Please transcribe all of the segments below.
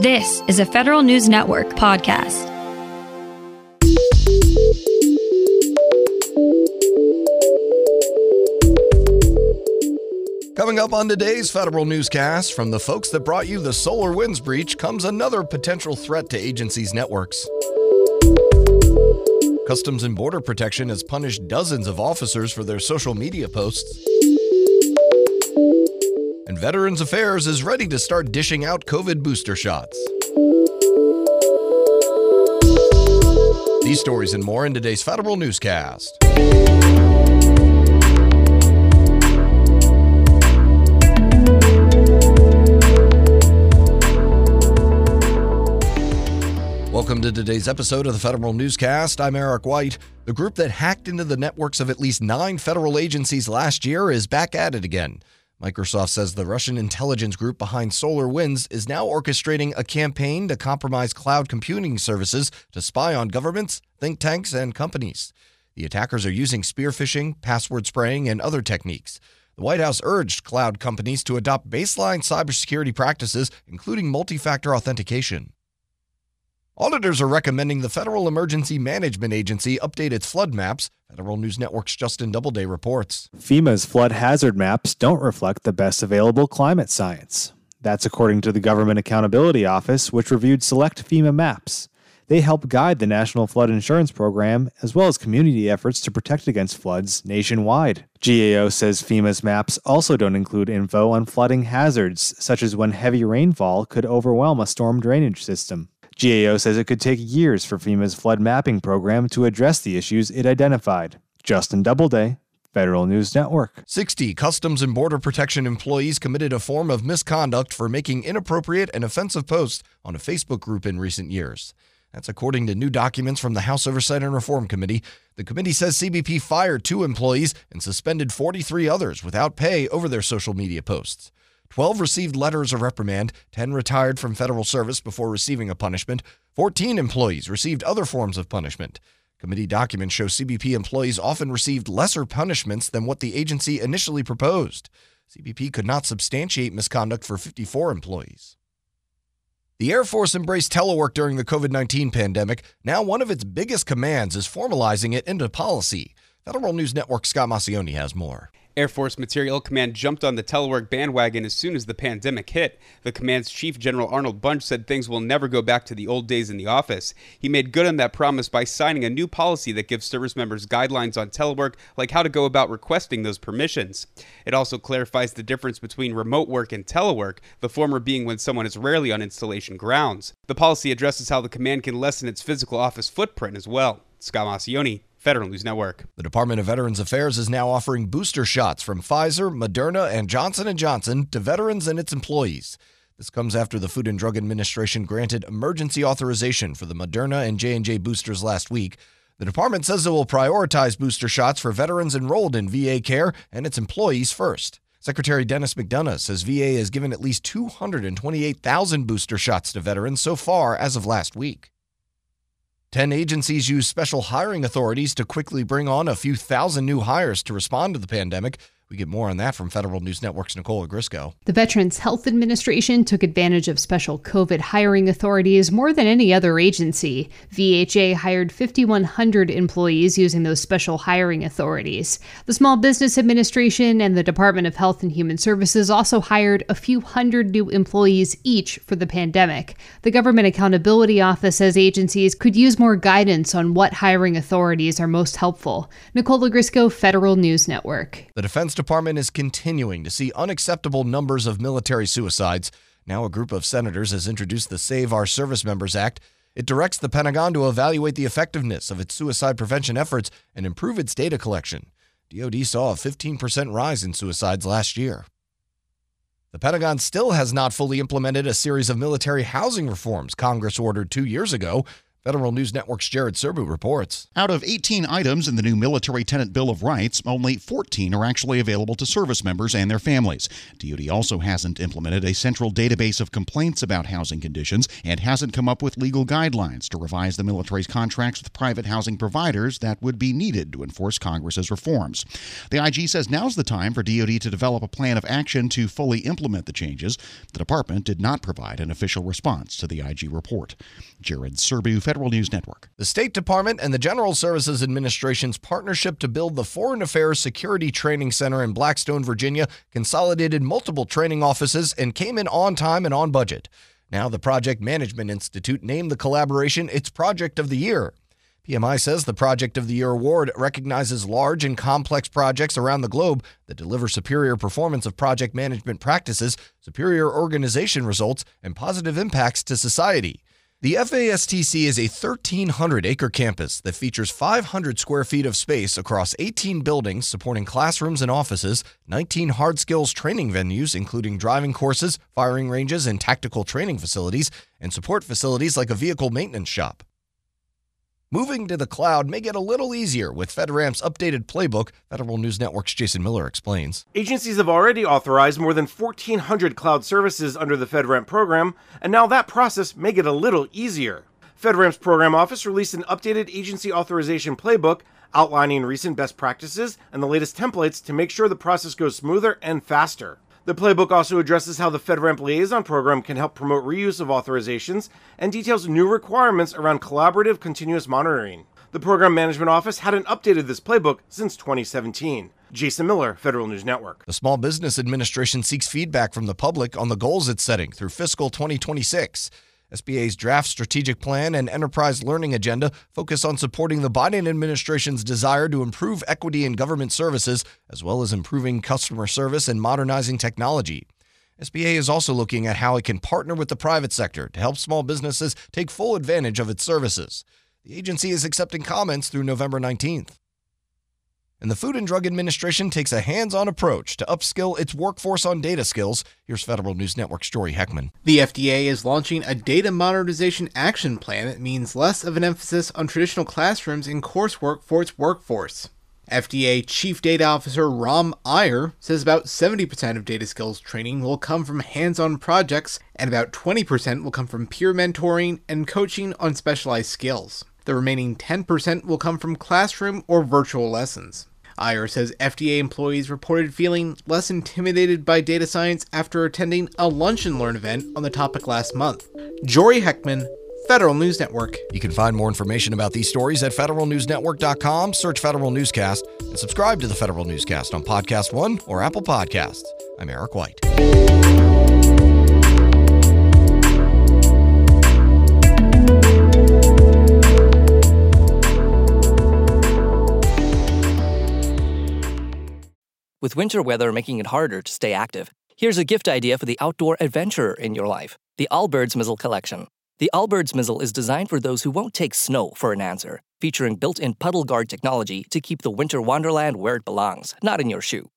This is a Federal News Network podcast. Coming up on today's Federal Newscast, from the folks that brought you the SolarWinds breach comes another potential threat to agencies' networks. Customs and Border Protection has punished dozens of officers for their social media posts. And Veterans Affairs is ready to start dishing out COVID booster shots. These stories and more in today's Federal Newscast. Welcome to today's episode of the Federal Newscast. I'm Eric White. The group that hacked into the networks of at least nine federal agencies last year is back at it again. Microsoft says the Russian intelligence group behind SolarWinds is now orchestrating a campaign to compromise cloud computing services to spy on governments, think tanks, and companies. The attackers are using spear phishing, password spraying, and other techniques. The White House urged cloud companies to adopt baseline cybersecurity practices, including multi factor authentication. Auditors are recommending the Federal Emergency Management Agency update its flood maps. Federal News Network's Justin Doubleday reports. FEMA's flood hazard maps don't reflect the best available climate science. That's according to the Government Accountability Office, which reviewed select FEMA maps. They help guide the National Flood Insurance Program as well as community efforts to protect against floods nationwide. GAO says FEMA's maps also don't include info on flooding hazards, such as when heavy rainfall could overwhelm a storm drainage system. GAO says it could take years for FEMA's flood mapping program to address the issues it identified. Justin Doubleday, Federal News Network. 60 Customs and Border Protection employees committed a form of misconduct for making inappropriate and offensive posts on a Facebook group in recent years. That's according to new documents from the House Oversight and Reform Committee. The committee says CBP fired two employees and suspended 43 others without pay over their social media posts. 12 received letters of reprimand, 10 retired from federal service before receiving a punishment, 14 employees received other forms of punishment. Committee documents show CBP employees often received lesser punishments than what the agency initially proposed. CBP could not substantiate misconduct for 54 employees. The Air Force embraced telework during the COVID 19 pandemic. Now, one of its biggest commands is formalizing it into policy. Federal News Network Scott Maucione has more. Air Force Materiel Command jumped on the telework bandwagon as soon as the pandemic hit. The command's chief, General Arnold Bunch, said things will never go back to the old days in the office. He made good on that promise by signing a new policy that gives service members guidelines on telework, like how to go about requesting those permissions. It also clarifies the difference between remote work and telework, the former being when someone is rarely on installation grounds. The policy addresses how the command can lessen its physical office footprint as well. Scott Maucione, Federal News Network. The Department of Veterans Affairs is now offering booster shots from Pfizer, Moderna, and Johnson & Johnson to veterans and its employees. This comes after the Food and Drug Administration granted emergency authorization for the Moderna and J&J boosters last week. The department says it will prioritize booster shots for veterans enrolled in VA care and its employees first. Secretary Denis McDonough says VA has given at least 228,000 booster shots to veterans so far as of last week. Ten agencies use special hiring authorities to quickly bring on a few thousand new hires to respond to the pandemic. We get more on that from Federal News Network's Nicole Ogrysko. The Veterans Health Administration took advantage of special COVID hiring authorities more than any other agency. VHA hired 5,100 employees using those special hiring authorities. The Small Business Administration and the Department of Health and Human Services also hired a few hundred new employees each for the pandemic. The Government Accountability Office says agencies could use more guidance on what hiring authorities are most helpful. Nicole Ogrysko, Federal News Network. The Defense Department is continuing to see unacceptable numbers of military suicides. Now, a group of senators has introduced the Save Our Service Members Act. It directs the Pentagon to evaluate the effectiveness of its suicide prevention efforts and improve its data collection. DoD saw a 15% rise in suicides last year. The Pentagon still has not fully implemented a series of military housing reforms Congress ordered two years ago. Federal News Network's Jared Serbu reports. Out of 18 items in the new Military Tenant Bill of Rights, only 14 are actually available to service members and their families. DoD also hasn't implemented a central database of complaints about housing conditions and hasn't come up with legal guidelines to revise the military's contracts with private housing providers that would be needed to enforce Congress's reforms. The IG says now's the time for DoD to develop a plan of action to fully implement the changes. The department did not provide an official response to the IG report. Jared Serbu, Federal News Network. The State Department and the General Services Administration's partnership to build the Foreign Affairs Security Training Center in Blackstone, Virginia, consolidated multiple training offices and came in on time and on budget. Now, the Project Management Institute named the collaboration its Project of the Year. PMI says the Project of the Year award recognizes large and complex projects around the globe that deliver superior performance of project management practices, superior organization results, and positive impacts to society. The FASTC is a 1,300 acre campus that features 500 square feet of space across 18 buildings supporting classrooms and offices, 19 hard skills training venues, including driving courses, firing ranges, and tactical training facilities, and support facilities like a vehicle maintenance shop. Moving to the cloud may get a little easier with FedRAMP's updated playbook, Federal News Network's Jason Miller explains. Agencies have already authorized more than 1,400 cloud services under the FedRAMP program, and now that process may get a little easier. FedRAMP's program office released an updated agency authorization playbook outlining recent best practices and the latest templates to make sure the process goes smoother and faster. The playbook also addresses how the FedRAMP Liaison Program can help promote reuse of authorizations and details new requirements around collaborative continuous monitoring. The Program Management Office hadn't updated this playbook since 2017. Jason Miller, Federal News Network. The Small Business Administration seeks feedback from the public on the goals it's setting through fiscal 2026. SBA's draft strategic plan and enterprise learning agenda focus on supporting the Biden administration's desire to improve equity in government services, as well as improving customer service and modernizing technology. SBA is also looking at how it can partner with the private sector to help small businesses take full advantage of its services. The agency is accepting comments through November 19th and the Food and Drug Administration takes a hands on approach to upskill its workforce on data skills. Here's Federal News Network's Jory Heckman. The FDA is launching a data modernization action plan that means less of an emphasis on traditional classrooms and coursework for its workforce. FDA Chief Data Officer Ram Iyer says about 70% of data skills training will come from hands on projects, and about 20% will come from peer mentoring and coaching on specialized skills. The remaining 10% will come from classroom or virtual lessons. Iyer says FDA employees reported feeling less intimidated by data science after attending a lunch and learn event on the topic last month. Jory Heckman, Federal News Network. You can find more information about these stories at federalnewsnetwork.com, search Federal Newscast, and subscribe to the Federal Newscast on Podcast One or Apple Podcasts. I'm Eric White. With winter weather making it harder to stay active, here's a gift idea for the outdoor adventurer in your life the Allbirds Mizzle Collection. The Allbirds Mizzle is designed for those who won't take snow for an answer, featuring built in puddle guard technology to keep the winter wonderland where it belongs, not in your shoe.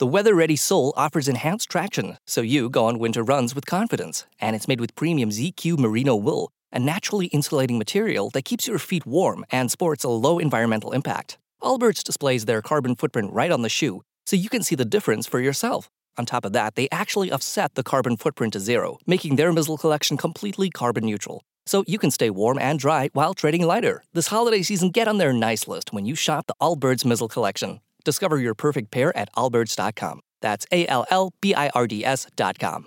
The weather ready sole offers enhanced traction, so you go on winter runs with confidence, and it's made with premium ZQ merino wool, a naturally insulating material that keeps your feet warm and sports a low environmental impact. Allbirds displays their carbon footprint right on the shoe, so you can see the difference for yourself. On top of that, they actually offset the carbon footprint to zero, making their Mizzle collection completely carbon neutral. So you can stay warm and dry while trading lighter. This holiday season, get on their nice list when you shop the Allbirds Mizzle collection. Discover your perfect pair at allbirds.com. That's A L L B I R D S.com.